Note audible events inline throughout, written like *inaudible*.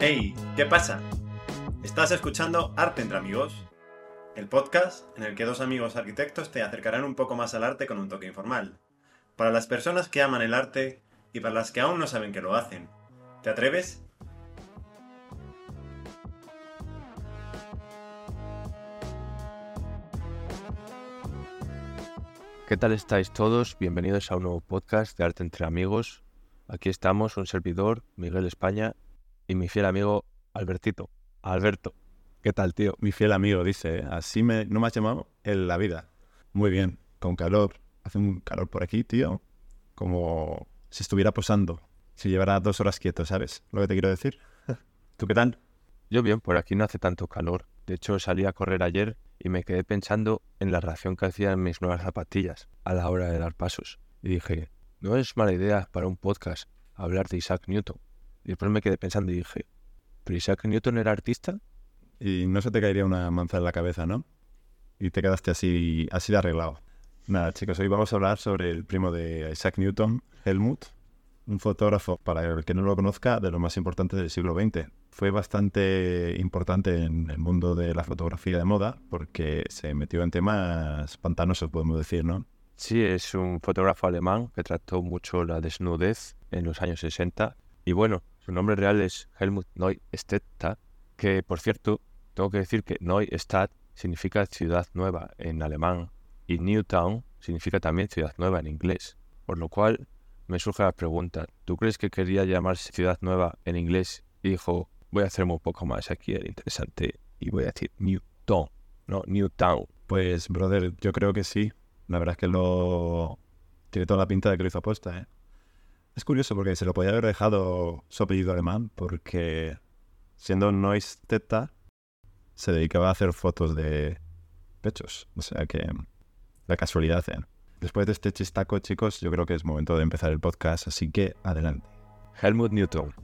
Hey, ¿qué pasa? Estás escuchando Arte entre Amigos, el podcast en el que dos amigos arquitectos te acercarán un poco más al arte con un toque informal. Para las personas que aman el arte y para las que aún no saben que lo hacen. ¿Te atreves? ¿Qué tal estáis todos? Bienvenidos a un nuevo podcast de Arte entre Amigos. Aquí estamos, un servidor, Miguel España, y mi fiel amigo Albertito. Alberto, ¿qué tal, tío? Mi fiel amigo, dice, así me, no me has llamado en la vida. Muy bien, con calor. Hace un calor por aquí, tío. Como si estuviera posando. Si llevara dos horas quieto, ¿sabes lo que te quiero decir? *laughs* ¿Tú qué tal? Yo bien, por aquí no hace tanto calor. De hecho, salí a correr ayer y me quedé pensando en la reacción que hacían mis nuevas zapatillas a la hora de dar pasos. Y dije, no es mala idea para un podcast hablar de Isaac Newton. Y después me quedé pensando y dije, ¿pero Isaac Newton era artista? Y no se te caería una manza en la cabeza, ¿no? Y te quedaste así, así de arreglado. Nada, chicos, hoy vamos a hablar sobre el primo de Isaac Newton, Helmut, un fotógrafo, para el que no lo conozca, de lo más importante del siglo XX. Fue bastante importante en el mundo de la fotografía de moda porque se metió en temas pantanosos, podemos decir, ¿no? Sí, es un fotógrafo alemán que trató mucho la desnudez en los años 60. Y bueno, su nombre real es Helmut Neustädter, que por cierto, tengo que decir que Neustadt significa ciudad nueva en alemán y Newtown significa también ciudad nueva en inglés. Por lo cual me surge la pregunta, ¿tú crees que quería llamarse ciudad nueva en inglés y dijo, voy a hacerme un poco más aquí el interesante y voy a decir Newtown, no Newtown? Pues, brother, yo creo que sí. La verdad es que lo... Tiene toda la pinta de que lo hizo aposta, ¿eh? Es curioso porque se lo podía haber dejado su apellido alemán porque siendo Neustädter se dedicaba a hacer fotos de pechos. O sea que la casualidad, ¿eh? Después de este chistaco, chicos, yo creo que es momento de empezar el podcast, así que adelante. Helmut Newton.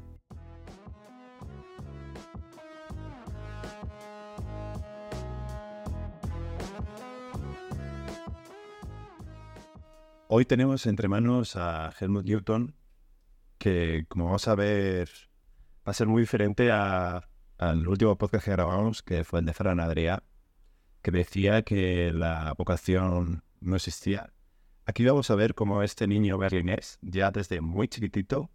Hoy tenemos entre manos a Helmut Newton, que como vamos a ver va a ser muy diferente a- al último podcast que grabamos, que fue el de Fran Adrià, que decía que la vocación no existía. Aquí vamos a ver cómo este niño berlinés, ya desde muy chiquitito,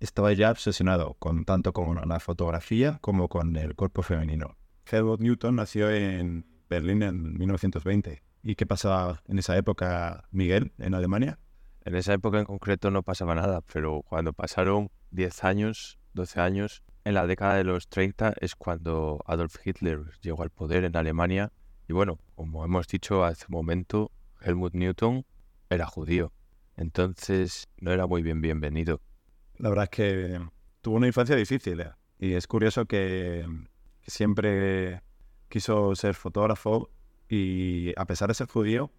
estaba ya obsesionado con tanto con la fotografía como con el cuerpo femenino. Helmut Newton nació en Berlín en 1920. ¿Y qué pasaba en esa época, Miguel, en Alemania? En esa época en concreto no pasaba nada, pero cuando pasaron 10 años, 12 años, en la década de los 30 es cuando Adolf Hitler llegó al poder en Alemania. Y bueno, como hemos dicho hace un momento, Helmut Newton era judío. Entonces no era muy bien bienvenido. La verdad es que tuvo una infancia difícil ¿eh? y es curioso que, que siempre quiso ser fotógrafo y a pesar de ser judío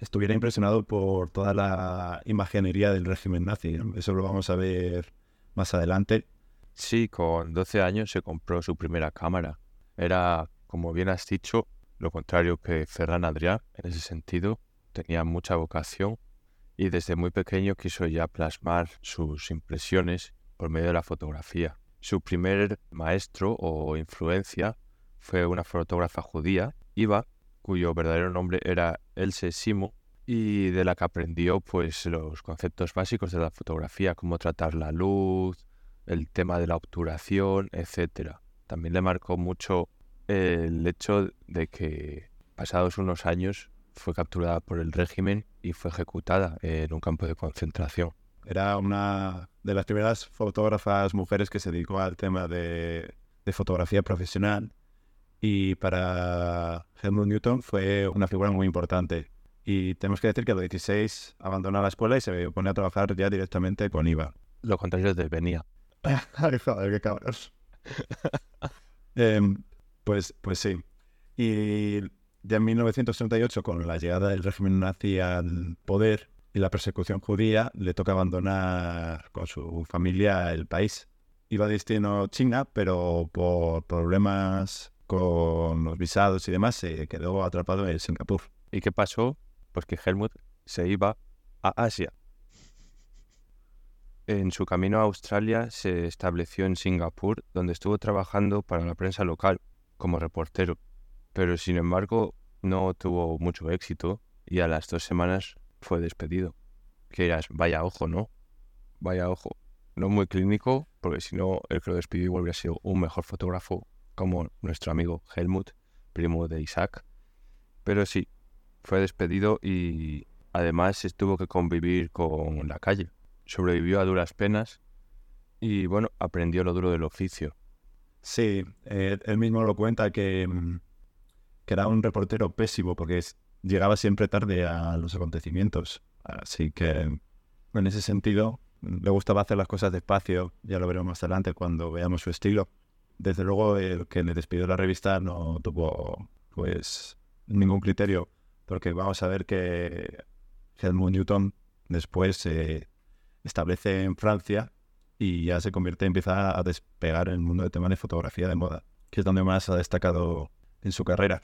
estuviera impresionado por toda la imaginería del régimen nazi. Eso lo vamos a ver más adelante. Sí, con 12 años se compró su primera cámara. Era, como bien has dicho, lo contrario que Ferran Adrià en ese sentido. Tenía mucha vocación y desde muy pequeño quiso ya plasmar sus impresiones por medio de la fotografía. Su primer maestro o influencia fue una fotógrafa judía, Iva, cuyo verdadero nombre era Else Simo, y de la que aprendió pues los conceptos básicos de la fotografía, cómo tratar la luz, el tema de la obturación, etcétera. También le marcó mucho el hecho de que pasados unos años fue capturada por el régimen y fue ejecutada en un campo de concentración. Era una de las primeras fotógrafas mujeres que se dedicó al tema de, de fotografía profesional y para Helmut Newton fue una figura muy importante. Y tenemos que decir que a los 16 abandona la escuela y se pone a trabajar ya directamente con IVA. Lo contrario de venía. *laughs* Ay, joder, qué cabrón. *laughs* Em, pues, pues sí. Y ya en 1938, con la llegada del régimen nazi al poder y la persecución judía, le toca abandonar con su familia el país. Iba a destino China, pero por problemas con los visados y demás, se quedó atrapado en Singapur. ¿Y qué pasó? Pues que Helmut se iba a Asia. en su camino a Australia se estableció en Singapur, donde estuvo trabajando para la prensa local como reportero, pero sin embargo no tuvo mucho éxito y a las dos semanas fue despedido. Que eras, vaya ojo, ¿no? Vaya ojo. No muy clínico, porque si no, el que lo despidió hubiera sido un mejor fotógrafo como nuestro amigo Helmut, primo de Isaac. Pero sí, fue despedido y además tuvo que convivir con la calle. Sobrevivió a duras penas y bueno, aprendió lo duro del oficio. Sí, eh, él mismo lo cuenta mm, que, era un reportero pésimo porque llegaba siempre tarde a los acontecimientos. Así que en ese sentido le gustaba hacer las cosas despacio, ya lo veremos más adelante cuando veamos su estilo. Desde luego el que le despidió la revista no tuvo pues ningún criterio, porque vamos a ver que Helmut Newton después se establece en Francia y ya se convierte, empieza a despegar en el mundo de temas de fotografía de moda, que es donde más ha destacado en su carrera.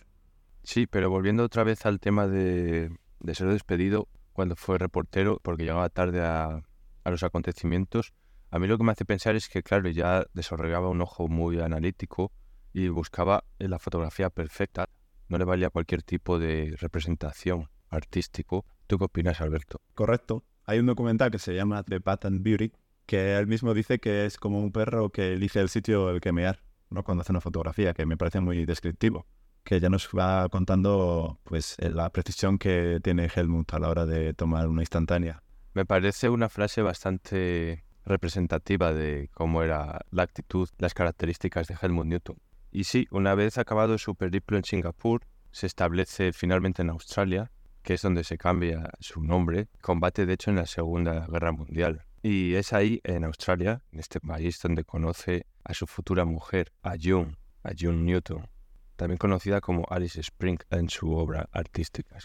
Sí, pero volviendo otra vez al tema de, de ser despedido cuando fue reportero, porque llegaba tarde a, a los acontecimientos, a mí lo que me hace pensar es que, claro, ya desarrollaba un ojo muy analítico y buscaba la fotografía perfecta. No le valía cualquier tipo de representación artístico. ¿Tú qué opinas, Alberto? Correcto. Hay un documental que se llama The Patent Beauty, que él mismo dice que es como un perro que elige el sitio el que mear, ¿no? Cuando hace una fotografía, que me parece muy descriptivo. Que ya nos va contando pues la precisión que tiene Helmut a la hora de tomar una instantánea. Me parece una frase bastante representativa de cómo era la actitud, las características de Helmut Newton. Y sí, una vez acabado su periplo en Singapur, se establece finalmente en Australia, que es donde se cambia su nombre, combate de hecho en la Segunda Guerra Mundial. Y es ahí, en Australia, en este país, donde conoce a su futura mujer, a June, a June Newton, también conocida como Alice Spring en su obra artística.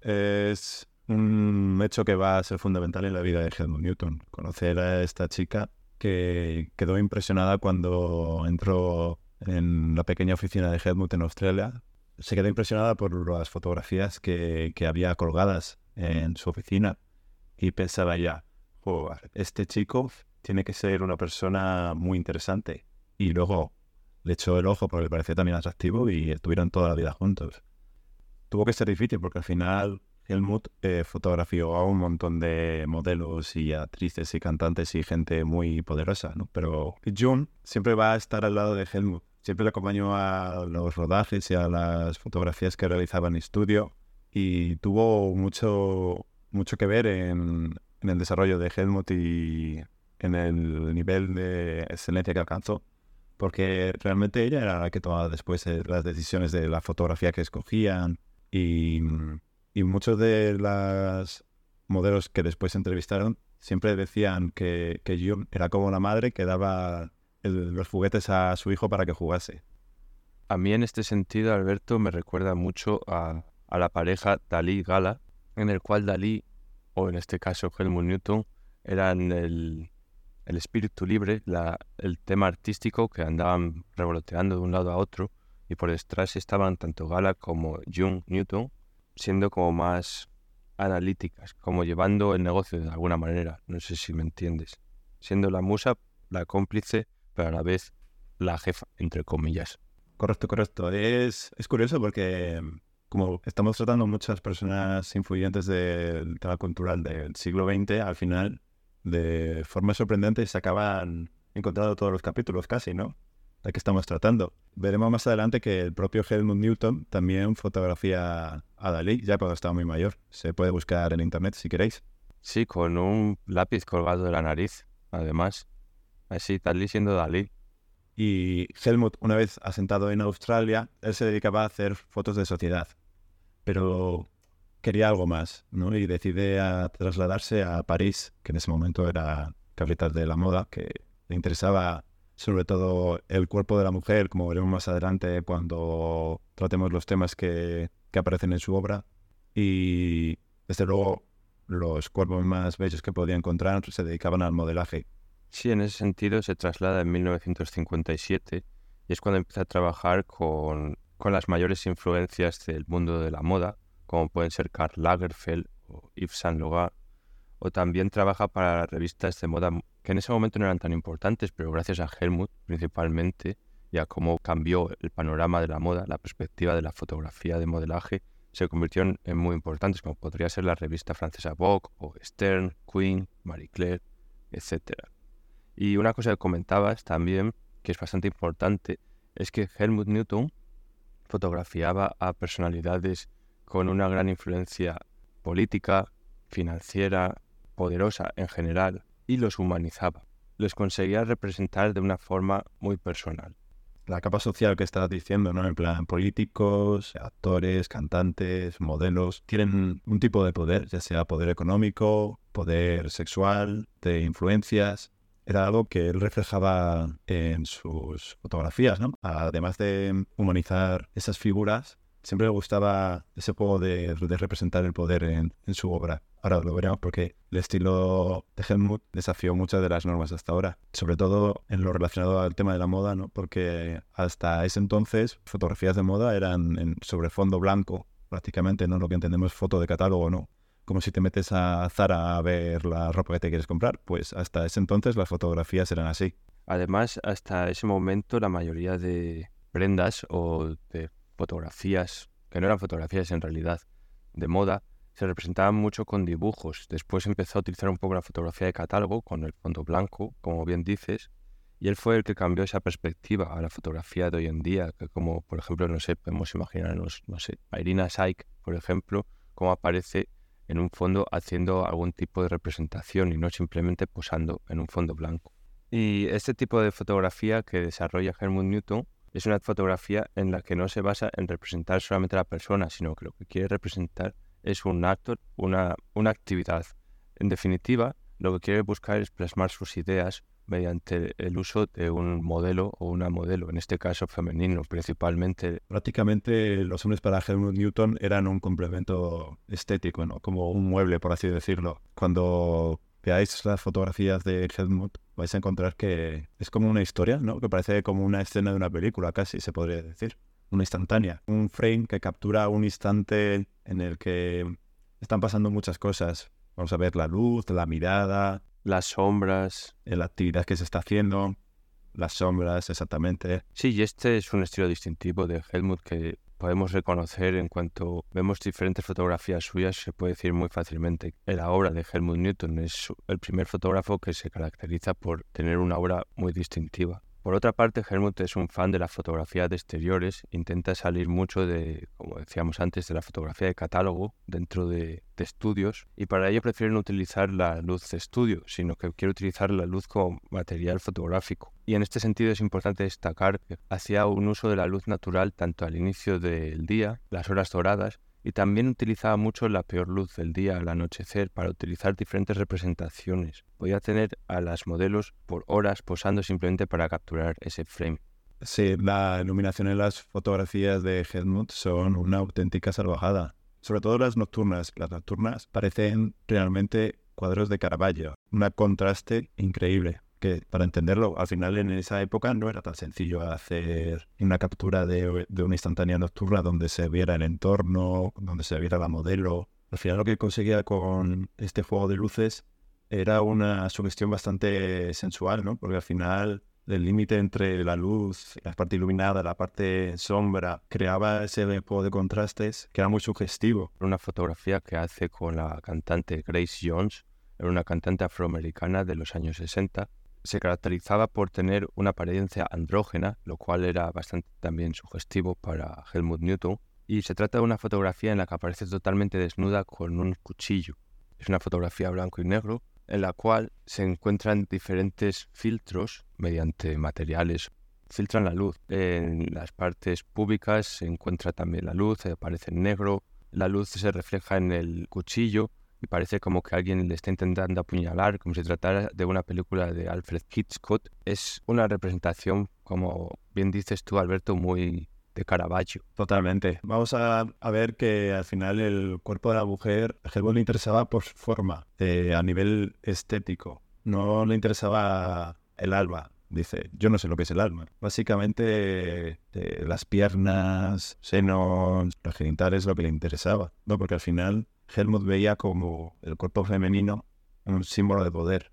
Es un hecho que va a ser fundamental en la vida de Helmut Newton. Conocer a esta chica que quedó impresionada cuando entró en la pequeña oficina de Helmut en Australia. Se quedó impresionada por las fotografías que, había colgadas en su oficina y pensaba ya, este chico tiene que ser una persona muy interesante. Y luego le echó el ojo porque le parecía también atractivo y estuvieron toda la vida juntos. Tuvo que ser difícil porque al final Helmut eh, fotografió a un montón de modelos y actrices y cantantes y gente muy poderosa, ¿no? Pero June siempre va a estar al lado de Helmut. Siempre le acompañó a los rodajes y a las fotografías que realizaba en estudio y tuvo mucho, mucho que ver en, en el desarrollo de Helmut y en el nivel de excelencia que alcanzó porque realmente ella era la que tomaba después eh, las decisiones de la fotografía que escogían y y muchos de los modelos que después entrevistaron siempre decían que, que era como la madre que daba los juguetes a su hijo para que jugase. A mí en este sentido, Alberto, me recuerda mucho a, la pareja Dalí-Gala, en el cual Dalí, o en este caso Helmut Newton, eran el, el espíritu libre, el tema artístico que andaban revoloteando de un lado a otro, y por detrás estaban tanto Gala como Jung Newton, siendo como más analíticas, como llevando el negocio de alguna manera, no sé si me entiendes, siendo la musa la cómplice, pero a la vez la jefa, entre comillas. Correcto, correcto. Es, es curioso porque como estamos tratando muchas personas influyentes del tema cultural del siglo XX, al final, de forma sorprendente, se acaban encontrando todos los capítulos casi, ¿no? La que estamos tratando. Veremos más adelante que el propio Helmut Newton también fotografía a Dalí, ya cuando estaba muy mayor. Se puede buscar en internet si queréis. Sí, con un lápiz colgado de la nariz, además. Así, Dalí siendo Dalí. Y Helmut, una vez asentado en Australia, él se dedicaba a hacer fotos de sociedad. Pero quería algo más, ¿no? Y decide a trasladarse a París, que en ese momento era capital de la moda, que le interesaba sobre todo el cuerpo de la mujer, como veremos más adelante cuando tratemos los temas que, que aparecen en su obra. Y desde luego los cuerpos más bellos que podía encontrar se dedicaban al modelaje. Sí, en ese sentido se traslada en 1957 y es cuando empieza a trabajar con, con las mayores influencias del mundo de la moda, como pueden ser Karl Lagerfeld o Yves Saint Laurent o también trabaja para revistas de moda que en ese momento no eran tan importantes, pero gracias a Helmut principalmente y a cómo cambió el panorama de la moda, la perspectiva de la fotografía de modelaje, se convirtieron en muy importantes, como podría ser la revista francesa Vogue o Stern, Queen, Marie Claire, etc. Y una cosa que comentabas también, que es bastante importante, es que Helmut Newton fotografiaba a personalidades con una gran influencia política, financiera, poderosa en general, y los humanizaba. Los conseguía representar de una forma muy personal la capa social que estás diciendo, ¿no? En plan, políticos, actores, cantantes, modelos, tienen un tipo de poder, ya sea poder económico, poder sexual, de influencias. Era algo que él reflejaba en sus fotografías, ¿no? Además de humanizar esas figuras, siempre le gustaba ese juego de, representar el poder en, su obra. Ahora lo veremos porque el estilo de Helmut desafió muchas de las normas hasta ahora, sobre todo en lo relacionado al tema de la moda, ¿no? porque hasta ese entonces fotografías de moda eran en, sobre fondo blanco, prácticamente, ¿no? lo que entendemos foto de catálogo, ¿no? Como si te metes a Zara a ver la ropa que te quieres comprar, pues hasta ese entonces las fotografías eran así. Además, hasta ese momento la mayoría de prendas o de fotografías, que no eran fotografías en realidad, de moda, se representaban mucho con dibujos. Después empezó a utilizar un poco la fotografía de catálogo con el fondo blanco, como bien dices, y él fue el que cambió esa perspectiva a la fotografía de hoy en día, que como por ejemplo, no sé, podemos imaginarnos, no sé, Irina Saik, por ejemplo, cómo aparece en un fondo haciendo algún tipo de representación y no simplemente posando en un fondo blanco. Y este tipo de fotografía que desarrolla Helmut Newton es una fotografía en la que no se basa en representar solamente a la persona, sino que lo que quiere representar es un acto, una, una actividad. En definitiva, lo que quiere buscar es plasmar sus ideas mediante el uso de un modelo o una modelo, en este caso femenino principalmente. Prácticamente los hombres para Helmut Newton eran un complemento estético, ¿no? como un mueble, por así decirlo. Cuando veáis las fotografías de Helmut, vais a encontrar que es como una historia, ¿no? Que parece como una escena de una película, casi se podría decir. Una instantánea. Un frame que captura un instante en el que están pasando muchas cosas. Vamos a ver la luz, la mirada, las sombras, la actividad que se está haciendo, las sombras, exactamente. Sí, y este es un estilo distintivo de Helmut que podemos reconocer en cuanto vemos diferentes fotografías suyas, se puede decir muy fácilmente que la obra de Helmut Newton es el primer fotógrafo que se caracteriza por tener una obra muy distintiva. Por otra parte, Helmut es un fan de la fotografía de exteriores, intenta salir mucho de, como decíamos antes, de la fotografía de catálogo dentro de, estudios y para ello prefiere no utilizar la luz de estudio, sino que quiere utilizar la luz como material fotográfico. Y en este sentido es importante destacar que hacía un uso de la luz natural tanto al inicio del día, las horas doradas, y también utilizaba mucho la peor luz del día al anochecer para utilizar diferentes representaciones. Podía tener a las modelos por horas posando simplemente para capturar ese frame. Sí, la iluminación en las fotografías de Helmut son una auténtica salvajada. Sobre todo las nocturnas. Las nocturnas parecen realmente cuadros de Caravaggio. Un contraste increíble que para entenderlo, al final en esa época no era tan sencillo hacer una captura de, una instantánea nocturna donde se viera el entorno, donde se viera la modelo. Al final lo que conseguía con este juego de luces era una sugestión bastante sensual, ¿no? Porque al final el límite entre la luz, la parte iluminada, la parte sombra, creaba ese juego de contrastes que era muy sugestivo. Una fotografía que hace con la cantante Grace Jones, era una cantante afroamericana de los años 60, se caracterizaba por tener una apariencia andrógena, lo cual era bastante también sugestivo para Helmut Newton, y se trata de una fotografía en la que aparece totalmente desnuda con un cuchillo. Es una fotografía blanco y negro en la cual se encuentran diferentes filtros mediante materiales. Filtran la luz. En las partes públicas se encuentra también la luz, aparece en negro. La luz se refleja en el cuchillo y parece como que alguien le está intentando apuñalar, como si tratara de una película de Alfred Hitchcock. Es una representación, como bien dices tú, Alberto, muy de Caravaggio. Totalmente. Vamos a, ver que al final el cuerpo de la mujer, a le interesaba por su forma, eh, a nivel estético. No le interesaba el alma. Dice, yo no sé lo que es el alma. Básicamente, eh, las piernas, senos, los genitales, lo que le interesaba. ¿no? Porque al final Helmut veía como el cuerpo femenino un símbolo de poder.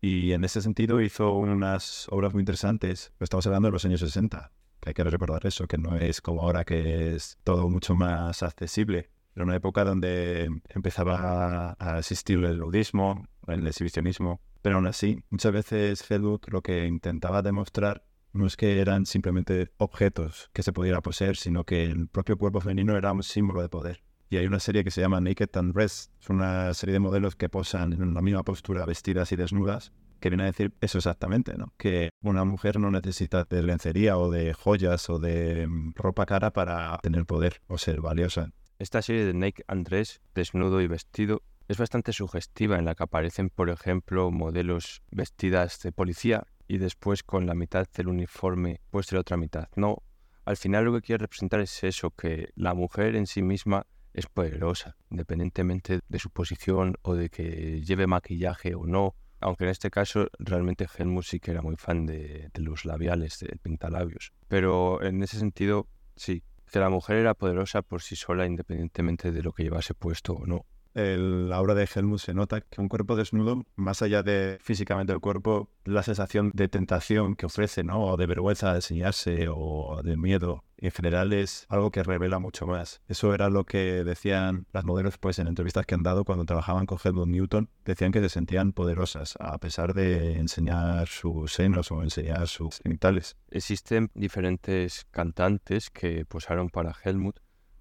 Y en ese sentido hizo unas obras muy interesantes. Estamos hablando de los años 60, que hay que recordar eso, que no es como ahora que es todo mucho más accesible. Era una época donde empezaba a existir el ludismo, el exhibicionismo, pero aún así, muchas veces Helmut lo que intentaba demostrar no es que eran simplemente objetos que se pudiera poseer, sino que el propio cuerpo femenino era un símbolo de poder. Y hay una serie que se llama Naked and Dressed. Es una serie de modelos que posan en la misma postura, vestidas y desnudas, que viene a decir eso exactamente, ¿no? Que una mujer no necesita de lencería o de joyas o de mm, ropa cara para tener poder o ser valiosa. Esta serie de Naked and Dressed, desnudo y vestido, es bastante sugestiva en la que aparecen, por ejemplo, modelos vestidas de policía y después con la mitad del uniforme puesta la otra mitad. No, al final lo que quiere representar es eso, que la mujer en sí misma es poderosa, independientemente de su posición o de que lleve maquillaje o no. Aunque en este caso realmente Helmut sí que era muy fan de, los labiales, de pintalabios. Pero en ese sentido, sí, que la mujer era poderosa por sí sola independientemente de lo que llevase puesto o no la obra de Helmut se nota que un cuerpo desnudo, más allá de físicamente el cuerpo, la sensación de tentación que ofrece, ¿no? O de vergüenza de enseñarse o de miedo, en general es algo que revela mucho más. Eso era lo que decían las modelos pues en entrevistas que han dado cuando trabajaban con Helmut Newton, decían que se sentían poderosas a pesar de enseñar sus senos o enseñar sus genitales. Existen diferentes cantantes que posaron para Helmut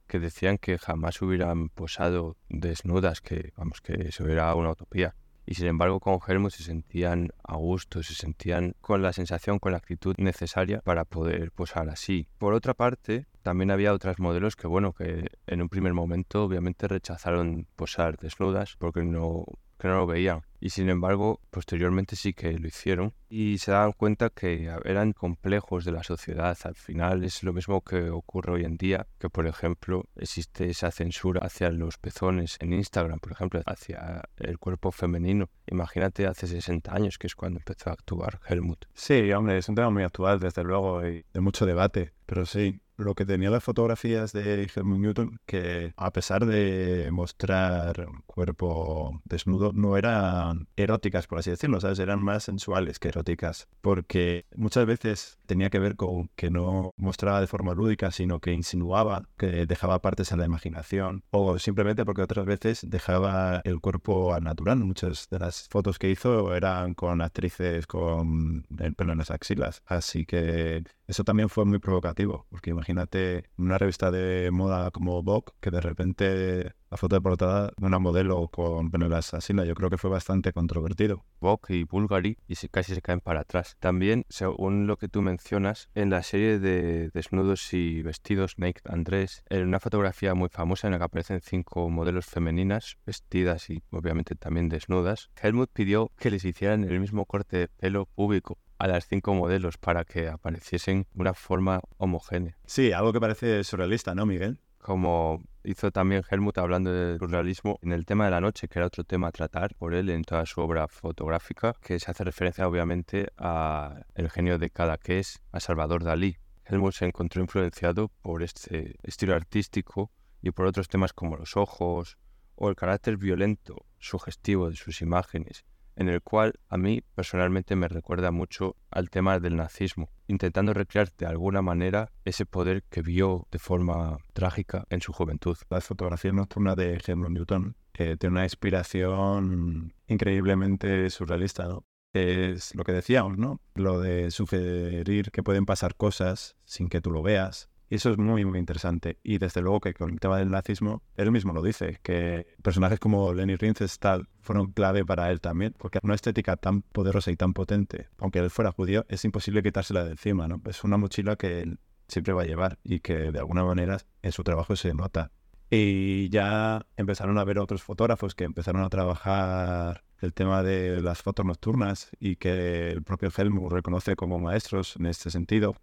que decían que jamás hubieran posado desnudas, que vamos, que eso era una utopía. Y sin embargo con Helmut se sentían a gusto, se sentían con la sensación, con la actitud necesaria para poder posar así. Por otra parte, también había otras modelos que, bueno, que en un primer momento obviamente rechazaron posar desnudas porque no que no lo veían. Y sin embargo, posteriormente sí que lo hicieron y se dan cuenta que eran complejos de la sociedad. Al final es lo mismo que ocurre hoy en día, que por ejemplo existe esa censura hacia los pezones en Instagram, por ejemplo, hacia el cuerpo femenino. Imagínate hace 60 años, que es cuando empezó a actuar Helmut. Sí, hombre, es un tema muy actual, desde luego, y de mucho debate. Pero sí, lo que tenía las fotografías de Helmut Newton, que a pesar de mostrar un cuerpo desnudo, no eran eróticas, por así decirlo, ¿sabes? Eran más sensuales que eróticas, porque muchas veces tenía que ver con que no mostraba de forma lúdica, sino que insinuaba, que dejaba partes a la imaginación, o simplemente porque otras veces dejaba el cuerpo al natural. Muchas de las fotos que hizo eran con actrices con el pelo en las axilas, así que eso también fue muy provocativo, porque imagínate una revista de moda como Vogue, que de repente la foto de portada de una modelo con Penelas Asila, yo creo que fue bastante controvertido. Vogue y Bulgari y casi se caen para atrás. También, según lo que tú mencionas, en la serie de desnudos y vestidos Naked Andrés, en una fotografía muy famosa en la que aparecen cinco modelos femeninas vestidas y obviamente también desnudas, Helmut pidió que les hicieran el mismo corte de pelo público a las cinco modelos para que apareciesen de una forma homogénea. Sí, algo que parece surrealista, ¿no, Miguel? Como hizo también Helmut hablando del surrealismo en el tema de la noche, que era otro tema a tratar por él en toda su obra fotográfica, que se hace referencia obviamente a el genio de cada que es, a Salvador Dalí. Helmut se encontró influenciado por este estilo artístico y por otros temas como los ojos o el carácter violento, sugestivo de sus imágenes en el cual a mí personalmente me recuerda mucho al tema del nazismo, intentando recrear de alguna manera ese poder que vio de forma trágica en su juventud. Las fotografías nocturnas de Helmut Newton eh, tienen una inspiración increíblemente surrealista, ¿no? Es lo que decíamos, ¿no? Lo de sugerir que pueden pasar cosas sin que tú lo veas, y eso es muy, muy interesante. Y desde luego que con el tema del nazismo, él mismo lo dice, que personajes como Lenny Riefenstahl fueron clave para él también, porque una estética tan poderosa y tan potente, aunque él fuera judío, es imposible quitársela de encima, ¿no? Es una mochila que él siempre va a llevar y que de alguna manera en su trabajo se nota. Y ya empezaron a ver otros fotógrafos que empezaron a trabajar el tema de las fotos nocturnas y que el propio Helmut reconoce como maestros en este sentido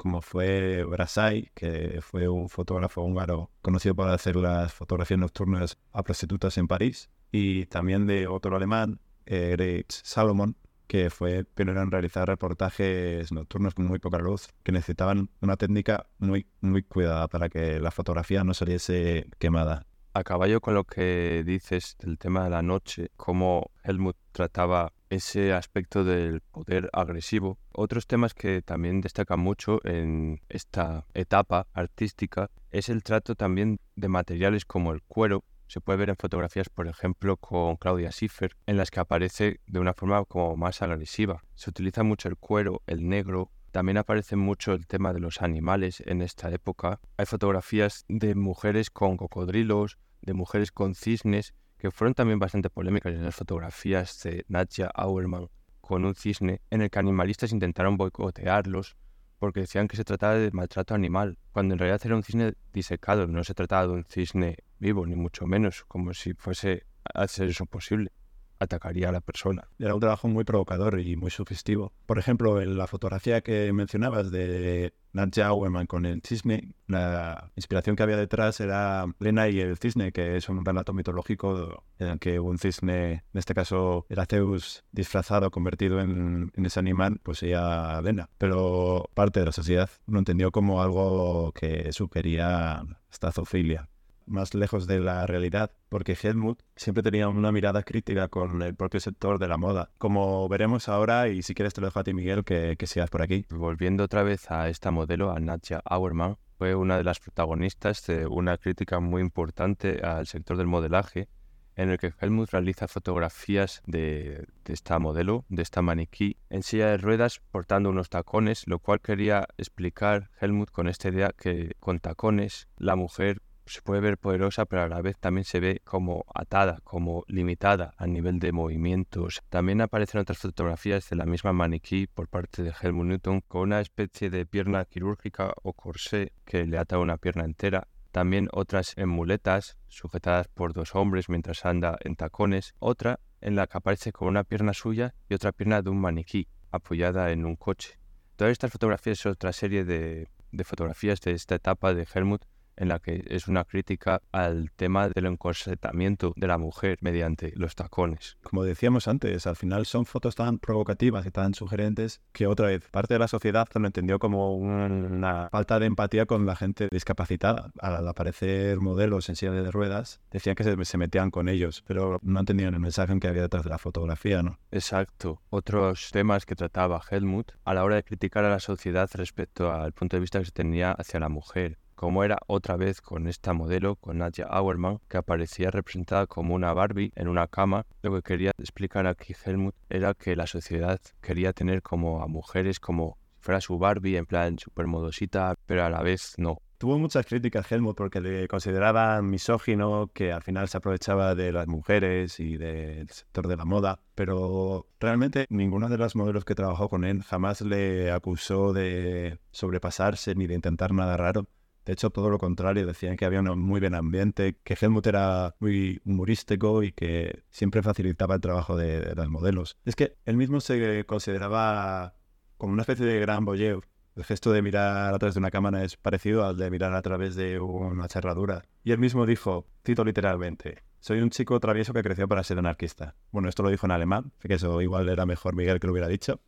como fue Brasai, que fue un fotógrafo húngaro conocido por hacer las fotografías nocturnas a prostitutas en París, y también de otro alemán, Erich Salomon, que fue pionero en realizar reportajes nocturnos con muy poca luz, que necesitaban una técnica muy, muy cuidada para que la fotografía no saliese quemada. A caballo con lo que dices del tema de la noche, cómo Helmut trataba ese aspecto del poder agresivo. Otros temas que también destacan mucho en esta etapa artística es el trato también de materiales como el cuero. Se puede ver en fotografías, por ejemplo, con Claudia Schiffer, en las que aparece de una forma como más agresiva. Se utiliza mucho el cuero, el negro, también aparece mucho el tema de los animales en esta época. Hay fotografías de mujeres con cocodrilos, de mujeres con cisnes, que fueron también bastante polémicas en las fotografías de Nadja Auermann con un cisne, en el que animalistas intentaron boicotearlos porque decían que se trataba de maltrato animal, cuando en realidad era un cisne disecado, no se trataba de un cisne vivo, ni mucho menos, como si fuese a hacer eso posible atacaría a la persona. Era un trabajo muy provocador y muy sugestivo. Por ejemplo, en la fotografía que mencionabas de Nadja Auermann con el cisne, la inspiración que había detrás era Lena y el cisne, que es un relato mitológico en el que un cisne, en este caso era Zeus disfrazado, convertido en, ese animal, poseía Lena. Pero parte de la sociedad lo entendió como algo que sugería esta zoofilia más lejos de la realidad, porque Helmut siempre tenía una mirada crítica con el propio sector de la moda. Como veremos ahora, y si quieres te lo dejo a ti, Miguel, que, que sigas por aquí. Volviendo otra vez a esta modelo, a Nadja Auermann, fue una de las protagonistas de una crítica muy importante al sector del modelaje, en el que Helmut realiza fotografías de, de, esta modelo, de esta maniquí, en silla de ruedas portando unos tacones, lo cual quería explicar Helmut con esta idea que con tacones la mujer se puede ver poderosa, pero a la vez también se ve como atada, como limitada a nivel de movimientos. También aparecen otras fotografías de la misma maniquí por parte de Helmut Newton con una especie de pierna quirúrgica o corsé que le ata una pierna entera. También otras en muletas, sujetadas por dos hombres mientras anda en tacones. Otra en la que aparece con una pierna suya y otra pierna de un maniquí, apoyada en un coche. Todas estas fotografías son otra serie de fotografías de esta etapa de Helmut en la que es una crítica al tema del encorsetamiento de la mujer mediante los tacones. Como decíamos antes, al final son fotos tan provocativas y tan sugerentes que otra vez parte de la sociedad lo entendió como una falta de empatía con la gente discapacitada. Al aparecer modelos en silla de ruedas, decían que se, metían con ellos, pero no entendían el mensaje que había detrás de la fotografía, ¿no? Exacto. Otros temas que trataba Helmut a la hora de criticar a la sociedad respecto al punto de vista que se tenía hacia la mujer como era otra vez con esta modelo, con Nadia Auermann, que aparecía representada como una Barbie en una cama. Lo que quería explicar aquí Helmut era que la sociedad quería tener como a mujeres como si fuera su Barbie, en plan supermodosita, pero a la vez no. Tuvo muchas críticas Helmut porque le consideraban misógino, que al final se aprovechaba de las mujeres y del sector de la moda, pero realmente ninguna de las modelos que trabajó con él jamás le acusó de sobrepasarse ni de intentar nada raro. De hecho, todo lo contrario, decían que había un muy buen ambiente, que Helmut era muy humorístico y que siempre facilitaba el trabajo de, los modelos. Es que él mismo se consideraba como una especie de gran voyeur. El gesto de mirar a través de una cámara es parecido al de mirar a través de una charradura. Y él mismo dijo, cito literalmente, soy un chico travieso que creció para ser anarquista. Bueno, esto lo dijo en alemán, que eso igual era mejor Miguel que lo hubiera dicho.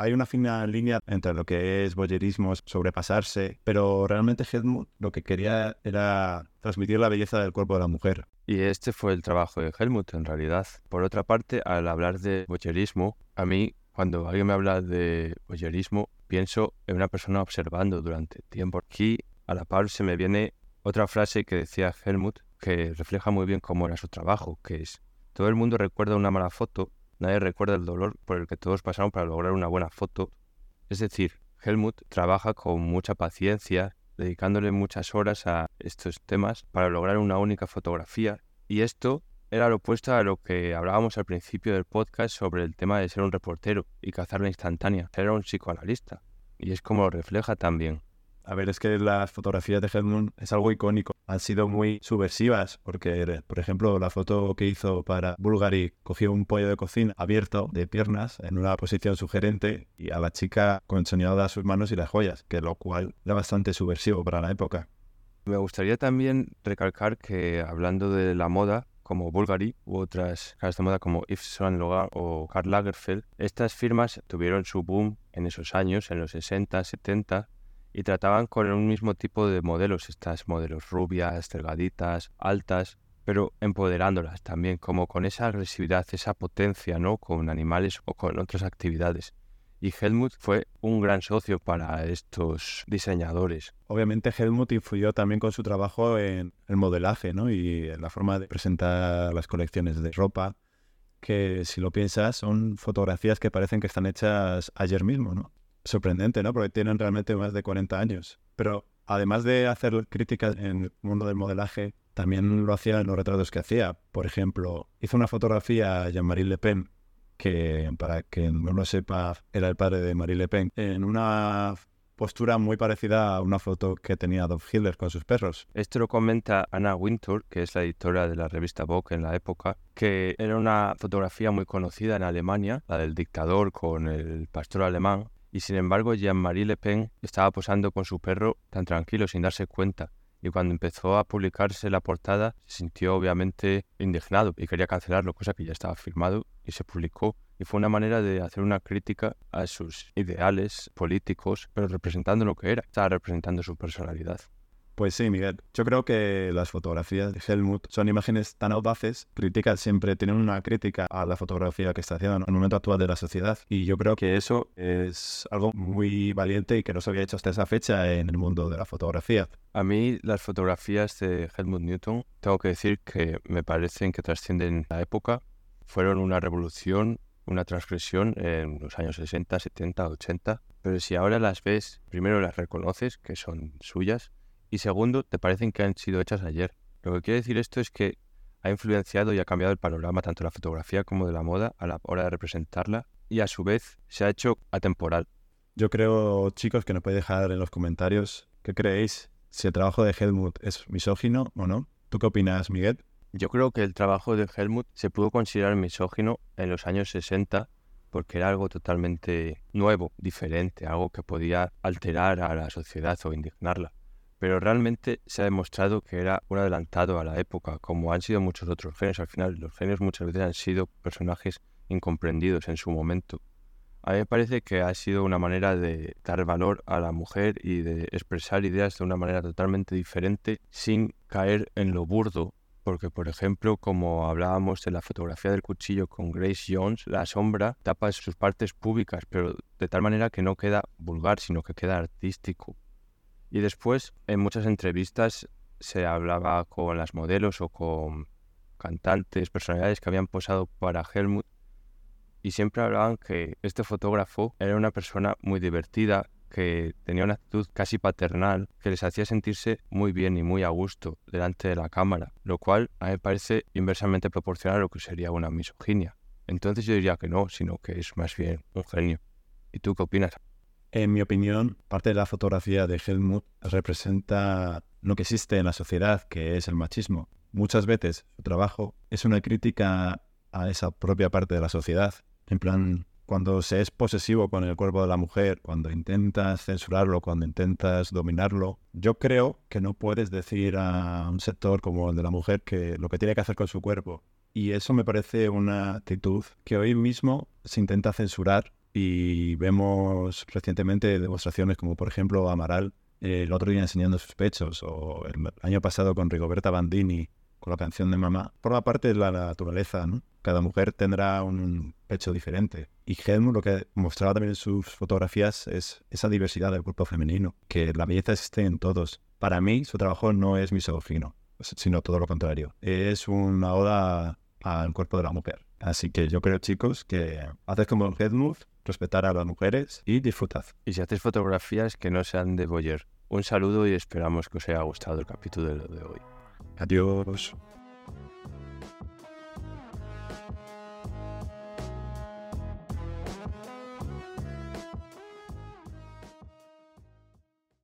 Hay una fina línea entre lo que es boyerismo, sobrepasarse, pero realmente Helmut lo que quería era transmitir la belleza del cuerpo de la mujer. Y este fue el trabajo de Helmut en realidad. Por otra parte, al hablar de boyerismo, a mí cuando alguien me habla de boyerismo, pienso en una persona observando durante tiempo. Aquí a la par se me viene otra frase que decía Helmut que refleja muy bien cómo era su trabajo, que es todo el mundo recuerda una mala foto, Nadie recuerda el dolor por el que todos pasaron para lograr una buena foto. Es decir, Helmut trabaja con mucha paciencia, dedicándole muchas horas a estos temas para lograr una única fotografía. Y esto era lo opuesto a lo que hablábamos al principio del podcast sobre el tema de ser un reportero y cazar la instantánea. Era un psicoanalista. Y es como lo refleja también. A ver, es que las fotografías de Helmut es algo icónico. Han sido muy subversivas porque, por ejemplo, la foto que hizo para Bulgari cogió un pollo de cocina abierto de piernas en una posición sugerente y a la chica con a sus manos y las joyas, que lo cual era bastante subversivo para la época. Me gustaría también recalcar que hablando de la moda, como Bulgari u otras casas de moda como Yves Saint Laurent o Karl Lagerfeld, estas firmas tuvieron su boom en esos años, en los 60, 70, y trataban con un mismo tipo de modelos, estas modelos rubias, delgaditas, altas, pero empoderándolas también, como con esa agresividad, esa potencia, ¿no? Con animales o con otras actividades. Y Helmut fue un gran socio para estos diseñadores. Obviamente Helmut influyó también con su trabajo en el modelaje, ¿no? Y en la forma de presentar las colecciones de ropa, que si lo piensas son fotografías que parecen que están hechas ayer mismo, ¿no? Sorprendente, ¿no? Porque tienen realmente más de 40 años. Pero además de hacer críticas en el mundo del modelaje, también lo hacía en los retratos que hacía. Por ejemplo, hizo una fotografía a Jean-Marie Le Pen, que para quien no lo sepa, era el padre de Marie Le Pen, en una postura muy parecida a una foto que tenía Adolf Hitler con sus perros. Esto lo comenta Anna Wintour, que es la editora de la revista Vogue en la época, que era una fotografía muy conocida en Alemania, la del dictador con el pastor alemán, y sin embargo Jean-Marie Le Pen estaba posando con su perro tan tranquilo sin darse cuenta y cuando empezó a publicarse la portada se sintió obviamente indignado y quería cancelarlo, cosa que ya estaba firmado y se publicó. Y fue una manera de hacer una crítica a sus ideales políticos, pero representando lo que era, estaba representando su personalidad. Pues sí, Miguel. Yo creo que las fotografías de Helmut son imágenes tan audaces, críticas siempre tienen una crítica a la fotografía que está haciendo en el momento actual de la sociedad. Y yo creo que eso es algo muy valiente y que no se había hecho hasta esa fecha en el mundo de la fotografía. A mí las fotografías de Helmut Newton, tengo que decir que me parecen que trascienden la época, fueron una revolución, una transgresión en los años 60, 70, 80. Pero si ahora las ves, primero las reconoces, que son suyas, y segundo, te parecen que han sido hechas ayer. Lo que quiere decir esto es que ha influenciado y ha cambiado el panorama tanto de la fotografía como de la moda a la hora de representarla y a su vez se ha hecho atemporal. Yo creo, chicos, que nos podéis dejar en los comentarios qué creéis, si el trabajo de Helmut es misógino o no. ¿Tú qué opinas, Miguel? Yo creo que el trabajo de Helmut se pudo considerar misógino en los años 60 porque era algo totalmente nuevo, diferente, algo que podía alterar a la sociedad o indignarla pero realmente se ha demostrado que era un adelantado a la época, como han sido muchos otros genios. Al final, los genios muchas veces han sido personajes incomprendidos en su momento. A mí me parece que ha sido una manera de dar valor a la mujer y de expresar ideas de una manera totalmente diferente sin caer en lo burdo. Porque, por ejemplo, como hablábamos de la fotografía del cuchillo con Grace Jones, la sombra tapa sus partes públicas, pero de tal manera que no queda vulgar, sino que queda artístico. Y después, en muchas entrevistas, se hablaba con las modelos o con cantantes, personalidades que habían posado para Helmut y siempre hablaban que este fotógrafo era una persona muy divertida, que tenía una actitud casi paternal, que les hacía sentirse muy bien y muy a gusto delante de la cámara, lo cual a mí me parece inversamente proporcional a lo que sería una misoginia. Entonces yo diría que no, sino que es más bien un genio. ¿Y tú qué opinas? En mi opinión, parte de la fotografía de Helmut representa lo que existe en la sociedad, que es el machismo. Muchas veces su trabajo es una crítica a esa propia parte de la sociedad. En plan, cuando se es posesivo con el cuerpo de la mujer, cuando intentas censurarlo, cuando intentas dominarlo, yo creo que no puedes decir a un sector como el de la mujer que lo que tiene que hacer con su cuerpo. Y eso me parece una actitud que hoy mismo se intenta censurar y vemos recientemente demostraciones como por ejemplo Amaral el otro día enseñando sus pechos o el año pasado con Rigoberta Bandini con la canción de Mamá. Forma parte de la naturaleza. Cada mujer tendrá un pecho diferente. Y Helmut lo que mostraba también en sus fotografías es esa diversidad del cuerpo femenino, que la belleza existe en todos. Para mí su trabajo no es misógino, sino todo lo contrario. Es una oda al cuerpo de la mujer. Así que yo creo, chicos, que haces como Helmut, respetar a las mujeres y disfrutad. Y si haces fotografías que no sean de Boyer. Un saludo y esperamos que os haya gustado el capítulo de hoy. Adiós.